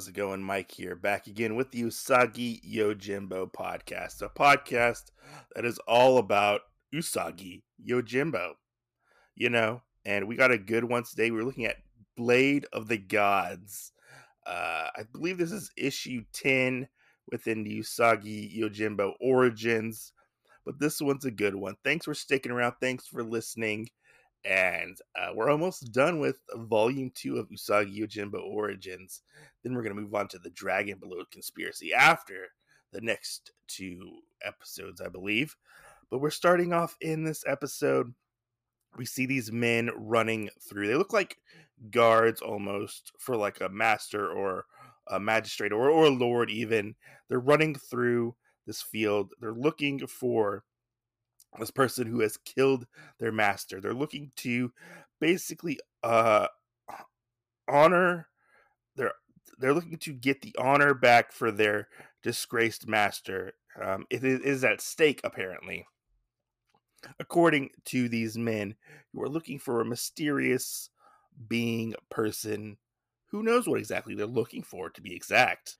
How's it going? Mike here, back again with the Usagi Yojimbo podcast, a podcast that is all about Usagi Yojimbo. You know, and we got a good one today. We're looking at Blade of the Gods. Uh, I believe this is issue 10 within the Usagi Yojimbo Origins, but this one's a good one. Thanks for sticking around. Thanks for listening. And uh, we're almost done with volume two of Usagi Yojimbo Origins. Then we're going to move on to the Dragon Blood Conspiracy after the next two episodes, I believe. But we're starting off in this episode. We see these men running through. They look like guards almost for like a master or a magistrate or, or a lord, even. They're running through this field. They're looking for this person who has killed their master. They're looking to basically uh honor they're they're looking to get the honor back for their disgraced master. Um, it is at stake apparently. According to these men who are looking for a mysterious being person who knows what exactly they're looking for to be exact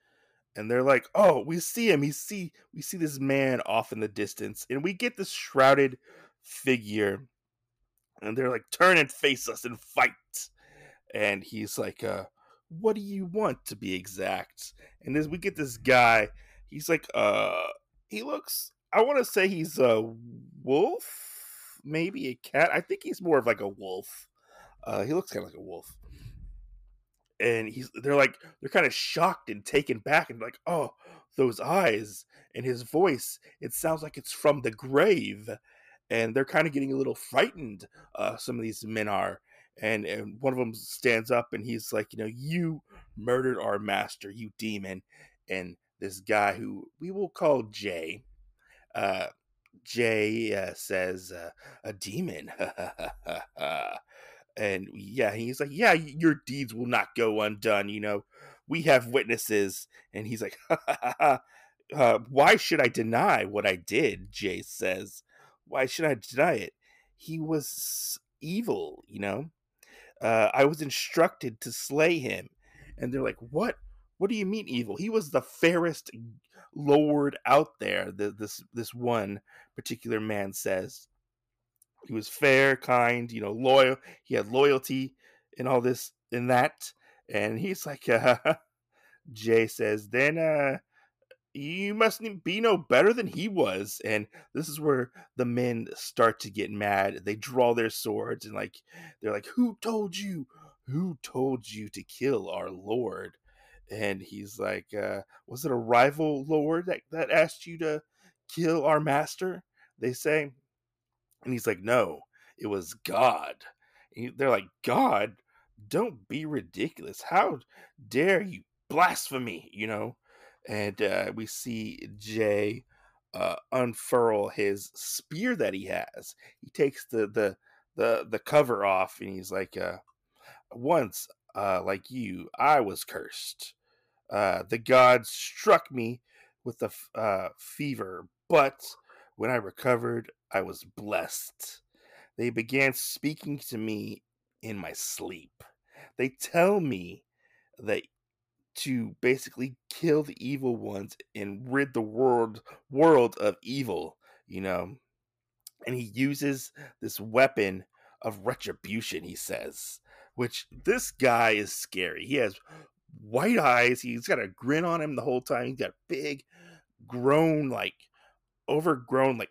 and they're like, "Oh, we see him. He see we see this man off in the distance, and we get this shrouded figure, and they're like, turn and face us and fight." And he's like, uh, "What do you want to be exact?" And as we get this guy, he's like, "Uh, he looks. I want to say he's a wolf, maybe a cat. I think he's more of like a wolf. Uh, he looks kind of like a wolf." And he's they're like they're kind of shocked and taken back and like oh those eyes and his voice it sounds like it's from the grave. And they're kind of getting a little frightened uh, some of these men are and, and one of them stands up and he's like you know you murdered our master you demon and this guy who we will call jay uh, jay uh, says uh, a demon and yeah, he's like, yeah, your deeds will not go undone. You know, we have witnesses. And he's like, uh, why should I deny what I did? Jay says, why should I deny it? He was evil, you know. Uh, I was instructed to slay him, and they're like, what? What do you mean evil? He was the fairest lord out there. The, this this one particular man says, he was fair, kind, you know, loyal. He had loyalty and all this and that. And he's like, uh, Jay says, then uh, you must be no better than he was. And this is where the men start to get mad. They draw their swords and like they're like, Who told you? Who told you to kill our Lord? And he's like, uh, was it a rival lord that, that asked you to kill our master? They say. And he's like, no, it was God. And they're like, God, don't be ridiculous. How dare you blasphemy, you know? And uh, we see Jay uh, unfurl his spear that he has. He takes the the the the cover off, and he's like, uh, "Once, uh, like you, I was cursed. Uh, the gods struck me with a uh, fever, but when I recovered, I was blessed. They began speaking to me in my sleep. They tell me that to basically kill the evil ones and rid the world world of evil, you know. And he uses this weapon of retribution, he says, which this guy is scary. He has white eyes, he's got a grin on him the whole time. He's got big grown like overgrown, like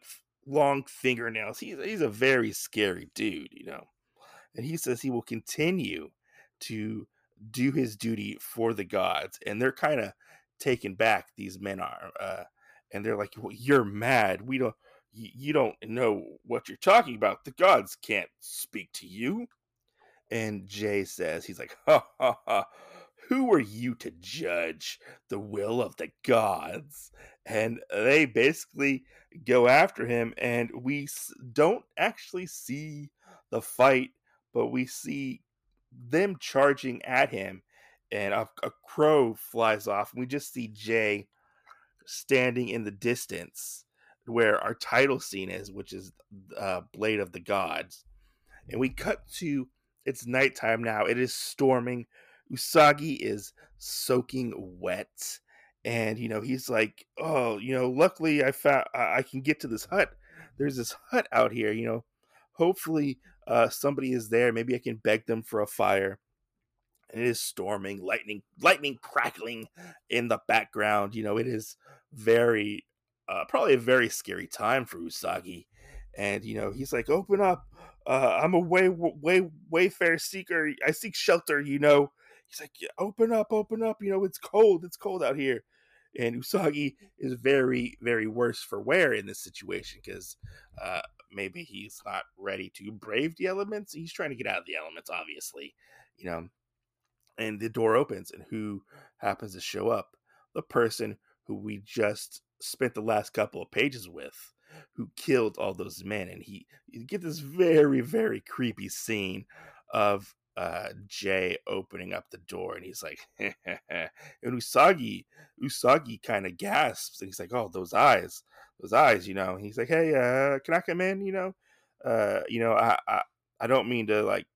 long fingernails. He's he's a very scary dude, you know. And he says he will continue to do his duty for the gods, and they're kind of taken back. These men are, uh, and they're like, well, "You're mad. We don't. You, you don't know what you're talking about. The gods can't speak to you." And Jay says, "He's like, ha ha ha." Who are you to judge the will of the gods? And they basically go after him, and we don't actually see the fight, but we see them charging at him, and a, a crow flies off, and we just see Jay standing in the distance where our title scene is, which is uh, Blade of the Gods. And we cut to it's nighttime now. It is storming Usagi is soaking wet. And, you know, he's like, oh, you know, luckily I found I can get to this hut. There's this hut out here, you know. Hopefully uh, somebody is there. Maybe I can beg them for a fire. And it is storming, lightning, lightning crackling in the background. You know, it is very, uh, probably a very scary time for Usagi. And you know, he's like, "Open up! Uh, I'm a way, way, wayfair seeker. I seek shelter." You know, he's like, yeah, "Open up, open up! You know, it's cold. It's cold out here." And Usagi is very, very worse for wear in this situation because uh, maybe he's not ready to brave the elements. He's trying to get out of the elements, obviously, you know. And the door opens, and who happens to show up? The person who we just spent the last couple of pages with, who killed all those men. And he you get this very, very creepy scene of uh, Jay opening up the door, and he's like, and Usagi, Usagi kind of gasps, and he's like, "Oh, those eyes, those eyes," you know. And he's like, "Hey, uh, can I come in?" You know, uh, you know, I, I, I don't mean to like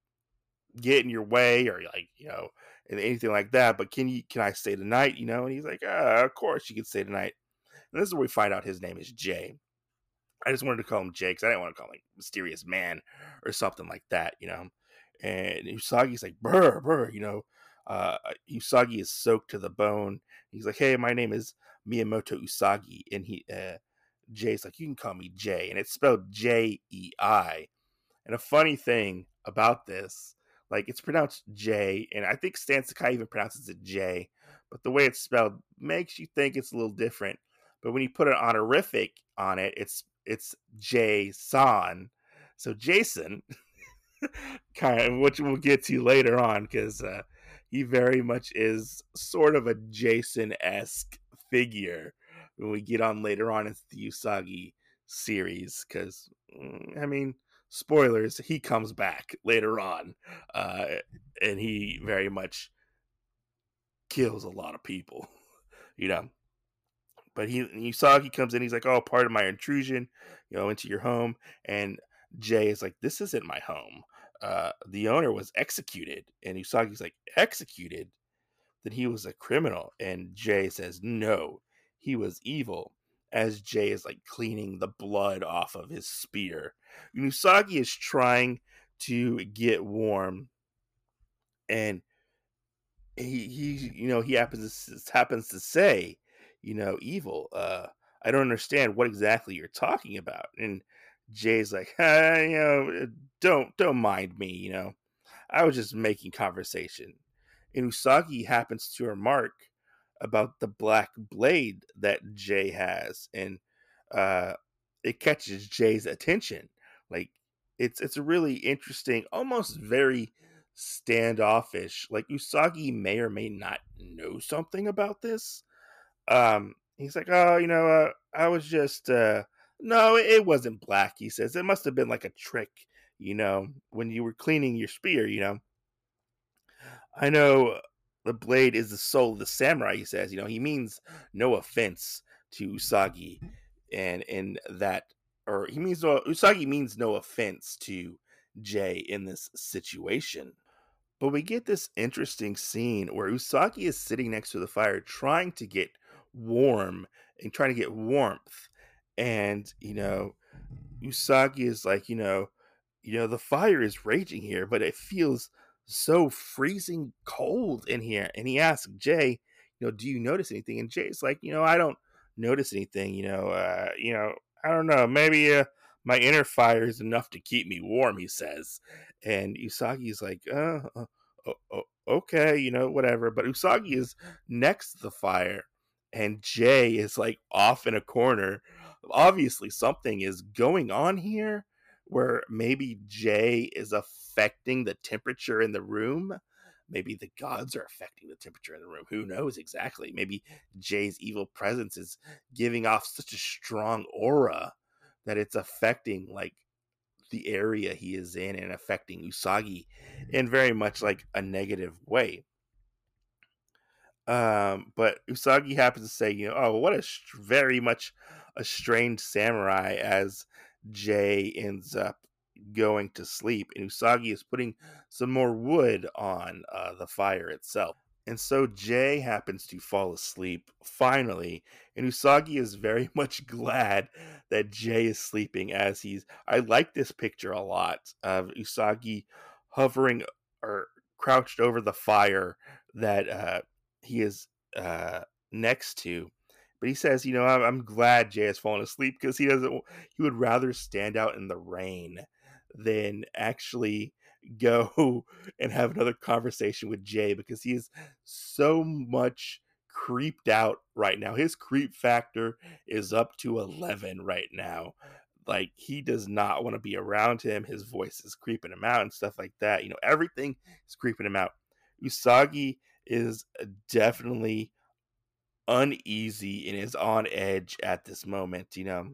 get in your way or like, you know, anything like that, but can you, can I stay tonight? You know, and he's like, uh, "Of course you can stay tonight." And this is where we find out his name is Jay. I just wanted to call him Jay because I didn't want to call him like mysterious man or something like that, you know and Usagi's like, brr, brr, you know. Uh, Usagi is soaked to the bone. He's like, hey, my name is Miyamoto Usagi. And he, uh, Jay's like, you can call me Jay. And it's spelled J E I. And a funny thing about this, like, it's pronounced J, and I think Stan Sakai even pronounces it J, but the way it's spelled makes you think it's a little different. But when you put an honorific on it, it's it's J San. So Jason kind of which we'll get to later on because uh, he very much is sort of a Jason esque figure when we get on later on into the Usagi series. Because mm, I mean, spoilers, he comes back later on, uh, and he very much kills a lot of people, you know. But he Usagi comes in, he's like, "Oh, part of my intrusion, you know, into your home," and Jay is like, "This isn't my home uh, the owner was executed, and Usagi's like executed, then he was a criminal. And Jay says no, he was evil. As Jay is like cleaning the blood off of his spear, and Usagi is trying to get warm, and he he you know he happens to happens to say, you know, evil. Uh, I don't understand what exactly you're talking about, and Jay's like, hey, you know, don't don't mind me, you know. I was just making conversation. And Usagi happens to remark about the black blade that Jay has, and uh, it catches Jay's attention. Like it's it's a really interesting, almost very standoffish. Like Usagi may or may not know something about this. Um, he's like, oh, you know, uh, I was just uh, no, it wasn't black, he says. It must have been like a trick, you know, when you were cleaning your spear, you know. I know the blade is the soul of the samurai, he says. You know, he means no offense to Usagi and in that or he means no Usagi means no offense to Jay in this situation. But we get this interesting scene where Usagi is sitting next to the fire trying to get warm and trying to get warmth and you know usagi is like you know you know the fire is raging here but it feels so freezing cold in here and he asks jay you know do you notice anything? And jay's like you know i don't notice anything you know uh you know i don't know maybe uh my inner fire is enough to keep me warm he says. And usagi's like uh, uh okay you know whatever but usagi is next to the fire and jay is like off in a corner obviously something is going on here where maybe Jay is affecting the temperature in the room. Maybe the gods are affecting the temperature in the room. Who knows exactly? Maybe Jay's evil presence is giving off such a strong aura that it's affecting like the area he is in and affecting Usagi in very much like a negative way. Um, but Usagi happens to say, you know, oh, what a very much a strange samurai as Jay ends up going to sleep, and Usagi is putting some more wood on uh, the fire itself. And so Jay happens to fall asleep finally, and Usagi is very much glad that Jay is sleeping as he's. I like this picture a lot of Usagi hovering or crouched over the fire that uh, he is uh, next to. But he says, you know, I'm, I'm glad Jay has fallen asleep because he doesn't. He would rather stand out in the rain than actually go and have another conversation with Jay because he is so much creeped out right now. His creep factor is up to 11 right now. Like he does not want to be around him. His voice is creeping him out and stuff like that. You know, everything is creeping him out. Usagi is definitely uneasy and is on edge at this moment, you know.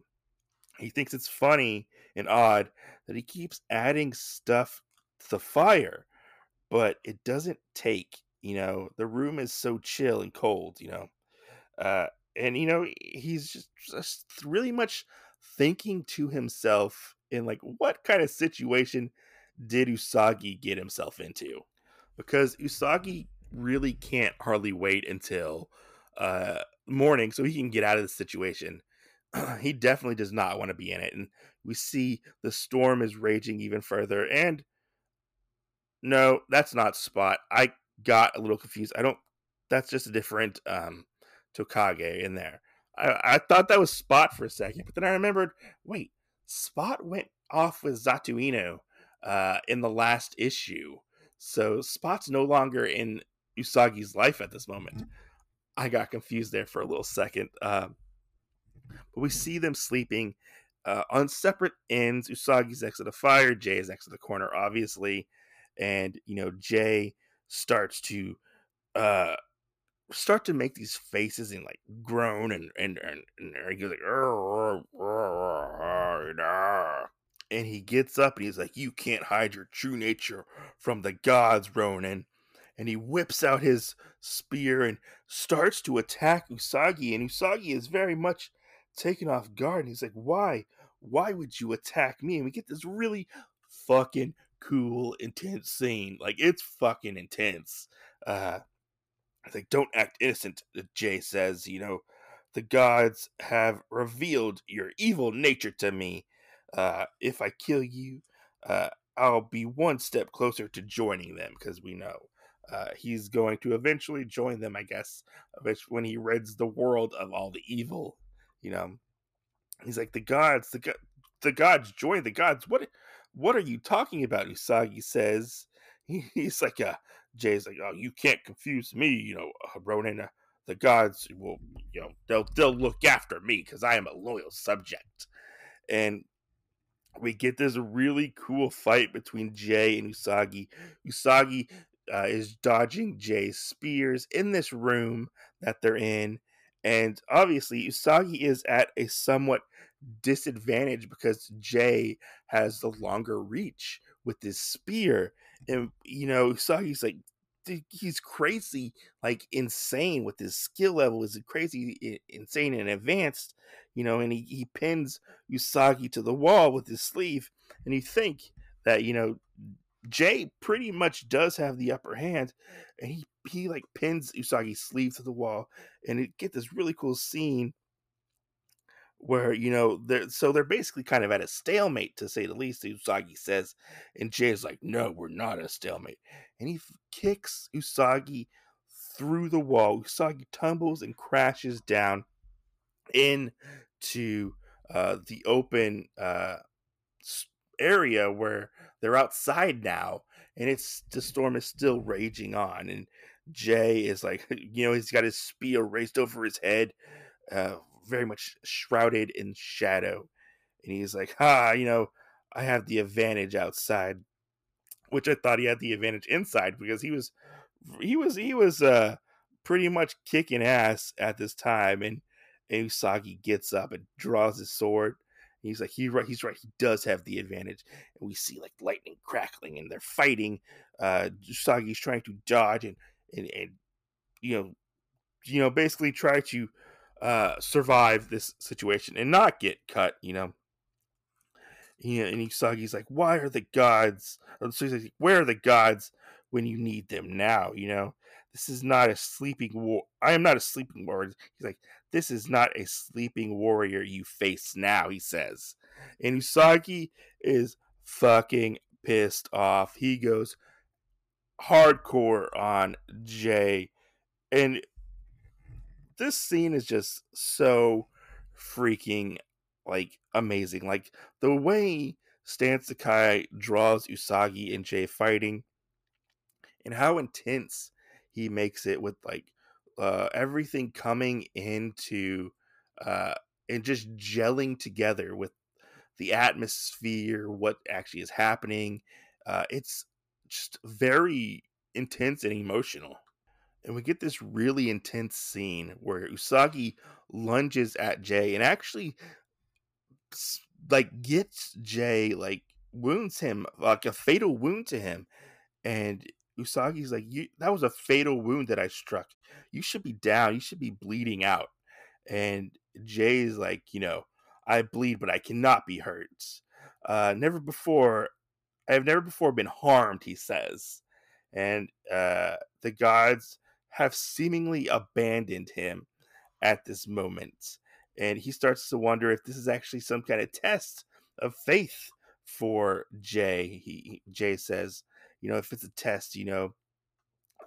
He thinks it's funny and odd that he keeps adding stuff to the fire, but it doesn't take, you know. The room is so chill and cold, you know. Uh, and, you know, he's just, just really much thinking to himself in like, what kind of situation did Usagi get himself into? Because Usagi really can't hardly wait until uh, morning so he can get out of the situation. he definitely does not want to be in it. And we see the storm is raging even further. And no, that's not Spot. I got a little confused. I don't, that's just a different um, Tokage in there. I, I thought that was Spot for a second, but then I remembered wait, Spot went off with Zato-Ino uh, in the last issue. So Spot's no longer in Usagi's life at this moment. I got confused there for a little second. Um, but we see them sleeping uh, on separate ends. Usagi's next to the fire. Jay is next to the corner, obviously. And, you know, Jay starts to uh, start to make these faces and like groan and and and, and he's like and he gets up and he's like you can't hide your true nature from the gods ronin and he whips out his spear and starts to attack Usagi. And Usagi is very much taken off guard. And he's like, Why? Why would you attack me? And we get this really fucking cool, intense scene. Like, it's fucking intense. Uh, I like, Don't act innocent, Jay says. You know, the gods have revealed your evil nature to me. Uh, if I kill you, uh, I'll be one step closer to joining them because we know uh, he's going to eventually join them, I guess, when he rids the world of all the evil. You know, he's like the gods, the the gods join the gods. What what are you talking about? Usagi says. He, he's like, uh, Jay's like, oh, you can't confuse me. You know, Ronin. Uh, the gods will, you know, they'll they'll look after me because I am a loyal subject. And we get this really cool fight between Jay and Usagi. Usagi uh, is dodging Jay's spears in this room that they're in. And obviously, Usagi is at a somewhat disadvantage because Jay has the longer reach with his spear. And, you know, Usagi's like, he's crazy, like insane with his skill level is crazy, insane and advanced, you know, and he, he pins Usagi to the wall with his sleeve. And you think that, you know, Jay pretty much does have the upper hand, and he he like pins Usagi's sleeve to the wall, and it get this really cool scene where you know they're so they're basically kind of at a stalemate to say the least. Usagi says, and Jay's like, "No, we're not a stalemate," and he kicks Usagi through the wall. Usagi tumbles and crashes down into uh, the open uh, area where they're outside now, and it's the storm is still raging on. And Jay is like, you know, he's got his spear raised over his head, uh, very much shrouded in shadow. And he's like, ah, you know, I have the advantage outside, which I thought he had the advantage inside because he was, he was, he was, uh, pretty much kicking ass at this time. And, and Usagi gets up and draws his sword he's like, he's right, he's right. He does have the advantage. And we see like lightning crackling and they're fighting. Uh Usagi's trying to dodge and and, and you know you know basically try to uh survive this situation and not get cut, you know. Yeah, and Usagi's like, "Why are the gods?" So he's like, "Where are the gods when you need them now?" You know, this is not a sleeping war. I am not a sleeping warrior. He's like, "This is not a sleeping warrior you face now." He says, and Usagi is fucking pissed off. He goes hardcore on Jay, and this scene is just so freaking like amazing. Like the way Stan Sakai draws Usagi and Jay fighting and how intense he makes it with like uh, everything coming into uh, and just gelling together with the atmosphere, what actually is happening. Uh, it's just very intense and emotional. And we get this really intense scene where Usagi lunges at Jay and actually like gets Jay like wounds him like a fatal wound to him and Usagi's like you that was a fatal wound that I struck. You should be down. You should be bleeding out. And Jay's like, you know, I bleed but I cannot be hurt. Uh never before I have never before been harmed, he says. And uh the gods have seemingly abandoned him at this moment and he starts to wonder if this is actually some kind of test of faith for Jay. He Jay says, you know, if it's a test, you know,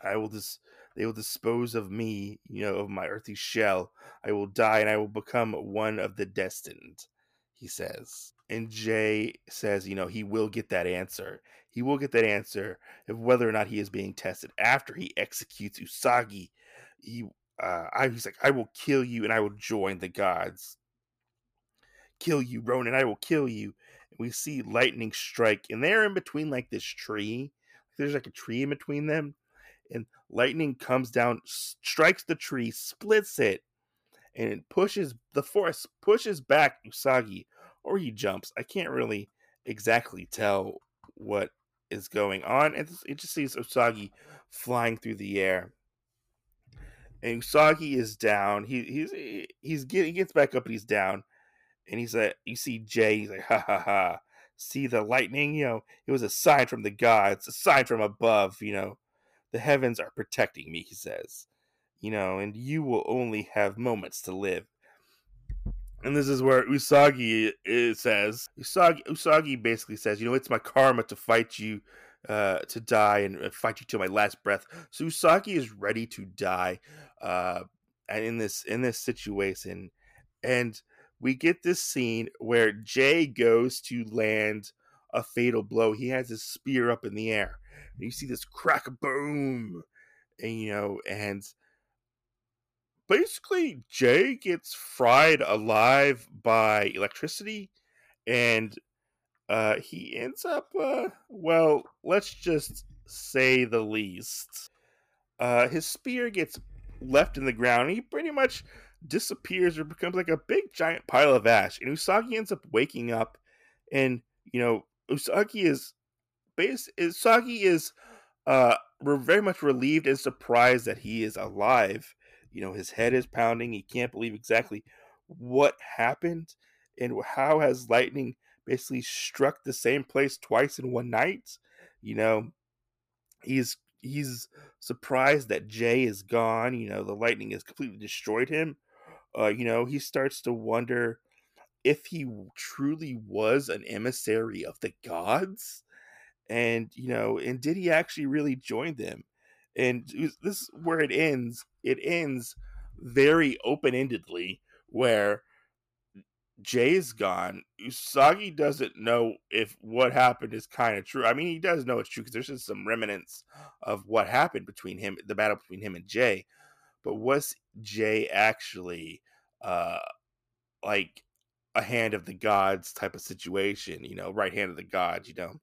I will just they will dispose of me, you know, of my earthly shell. I will die and I will become one of the destined, he says. And Jay says, you know, he will get that answer. He will get that answer of whether or not he is being tested after he executes Usagi. He uh, I he's like, I will kill you and I will join the gods. Kill you, Ronin, I will kill you. And we see lightning strike, and they're in between like this tree. There's like a tree in between them, and lightning comes down, strikes the tree, splits it, and it pushes the force pushes back Usagi, or he jumps. I can't really exactly tell what is going on, and it just sees Usagi flying through the air and Usagi is down. He he's he's get, he gets back up and he's down, and he's like, you see Jay. He's like, ha ha ha. See the lightning? You know, it was a sign from the gods, a sign from above. You know, the heavens are protecting me. He says, you know, and you will only have moments to live. And this is where Usagi says Usagi Usagi basically says, you know, it's my karma to fight you uh, to die and uh, fight you to my last breath. So Usagi is ready to die, uh, and in this in this situation, and we get this scene where Jay goes to land a fatal blow. He has his spear up in the air. And you see this crack, boom, and you know, and basically Jay gets fried alive by electricity, and uh, he ends up, uh, well, let's just say the least. Uh, his spear gets left in the ground. he pretty much disappears or becomes like a big giant pile of ash. And Usagi ends up waking up, and you know Usagi is base. Usagi is uh very much relieved and surprised that he is alive. You know his head is pounding. He can't believe exactly what happened and how has lightning basically struck the same place twice in one night. You know, he's he's surprised that Jay is gone. You know, the lightning has completely destroyed him. Uh, you know, he starts to wonder if he truly was an emissary of the gods, and you know, and did he actually really join them? And this is where it ends. It ends very open endedly, where Jay's gone. Usagi doesn't know if what happened is kind of true. I mean, he does know it's true because there's just some remnants of what happened between him, the battle between him and Jay. But was Jay actually uh like a hand of the gods type of situation? You know, right hand of the gods. You know,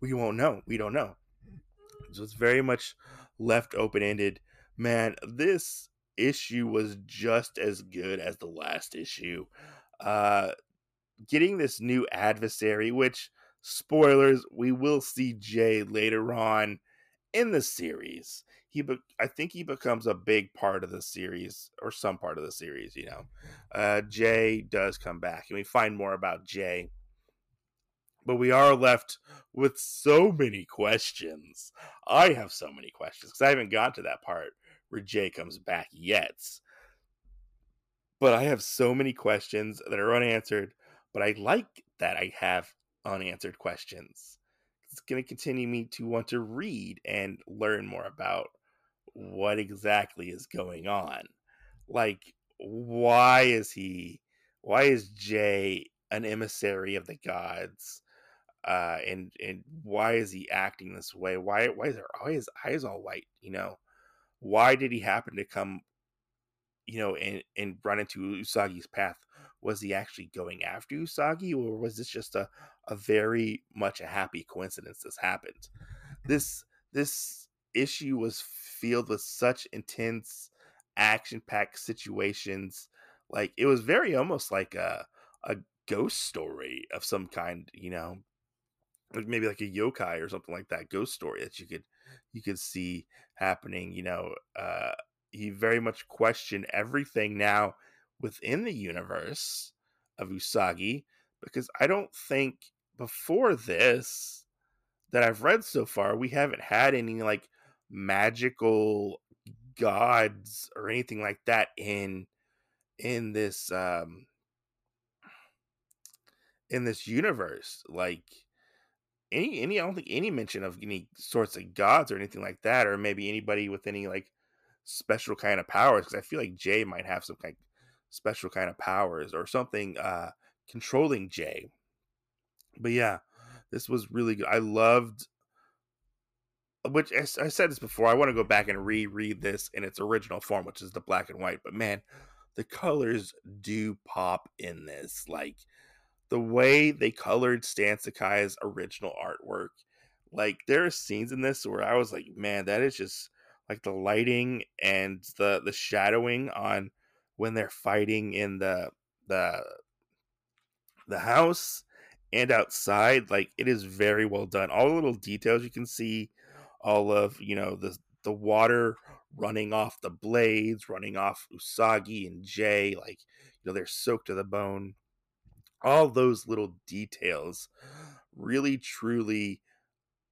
we won't know. We don't know. So it's very much left open ended. Man, this issue was just as good as the last issue. Uh, getting this new adversary, which spoilers, we will see Jay later on in the series. He, be- I think he becomes a big part of the series or some part of the series. You know, uh, Jay does come back, and we find more about Jay. But we are left with so many questions. I have so many questions because I haven't got to that part where Jay comes back yet. But I have so many questions that are unanswered. But I like that I have unanswered questions. It's going to continue me to want to read and learn more about what exactly is going on. Like, why is he, why is Jay an emissary of the gods? Uh, and and why is he acting this way? Why why is there his eyes all white? You know, why did he happen to come, you know, and and run into Usagi's path? Was he actually going after Usagi, or was this just a a very much a happy coincidence? This happened. This this issue was filled with such intense action packed situations. Like it was very almost like a a ghost story of some kind, you know, like maybe like a yokai or something like that, ghost story that you could you could see happening. You know, uh, he very much questioned everything now within the universe of Usagi because I don't think before this that I've read so far we haven't had any like magical gods or anything like that in in this um in this universe. Like any any I don't think any mention of any sorts of gods or anything like that or maybe anybody with any like special kind of powers because I feel like Jay might have some kind of special kind of powers or something uh controlling Jay. But yeah, this was really good. I loved which I said this before. I want to go back and reread this in its original form, which is the black and white. But man, the colors do pop in this. Like the way they colored Stan Sakai's original artwork. Like there are scenes in this where I was like, man, that is just like the lighting and the the shadowing on when they're fighting in the the the house and outside like it is very well done. All the little details you can see all of you know the the water running off the blades running off usagi and jay like you know they're soaked to the bone. All those little details really truly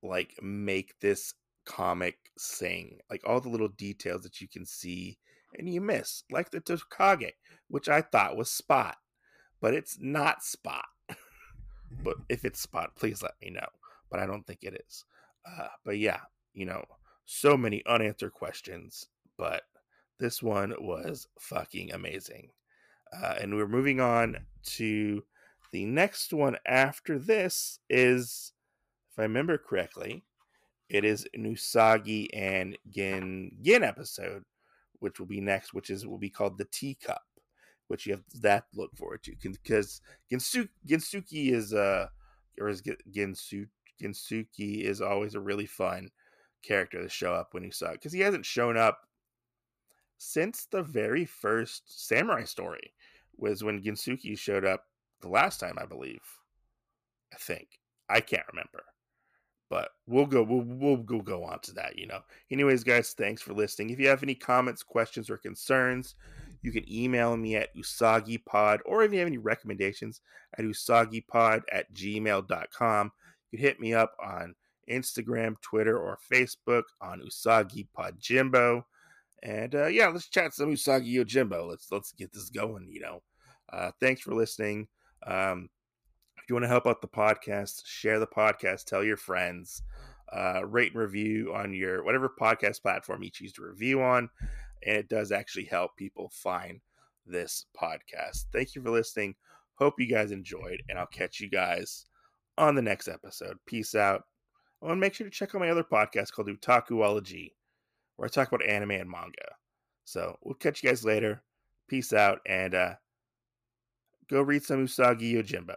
like make this comic sing. Like all the little details that you can see and you miss like the Tokage which i thought was spot but it's not spot. But if it's spot please let me know but i don't think it is. Uh, but yeah you know so many unanswered questions but this one was fucking amazing. Uh, and we're moving on to the next one after this is, if I remember correctly, it is Usagi and Gin Gin episode, which will be next, which is will be called the Teacup, which you have that look forward to because Gensuki, Gensuki is uh or is Gensu Gensuki is always a really fun character to show up when you saw because he hasn't shown up since the very first samurai story was when Gensuki showed up the last time, I believe. I think I can't remember, but we'll go. We'll we'll, go on to that. You know. Anyways, guys, thanks for listening. If you have any comments, questions, or concerns, you can email me at usagipod, or if you have any recommendations, at usagipod at gmail.com. You can hit me up on Instagram, Twitter, or Facebook on Usagi Jimbo. And uh, yeah, let's chat some Usagi Yojimbo. Let's let's get this going. You know. Uh, thanks for listening. Um, if you want to help out the podcast, share the podcast, tell your friends, uh, rate and review on your whatever podcast platform you choose to review on. And it does actually help people find this podcast. Thank you for listening. Hope you guys enjoyed, and I'll catch you guys on the next episode. Peace out. Oh, and make sure to check out my other podcast called Otakuology, where I talk about anime and manga. So we'll catch you guys later. Peace out, and uh, go read some Usagi Yojimbo.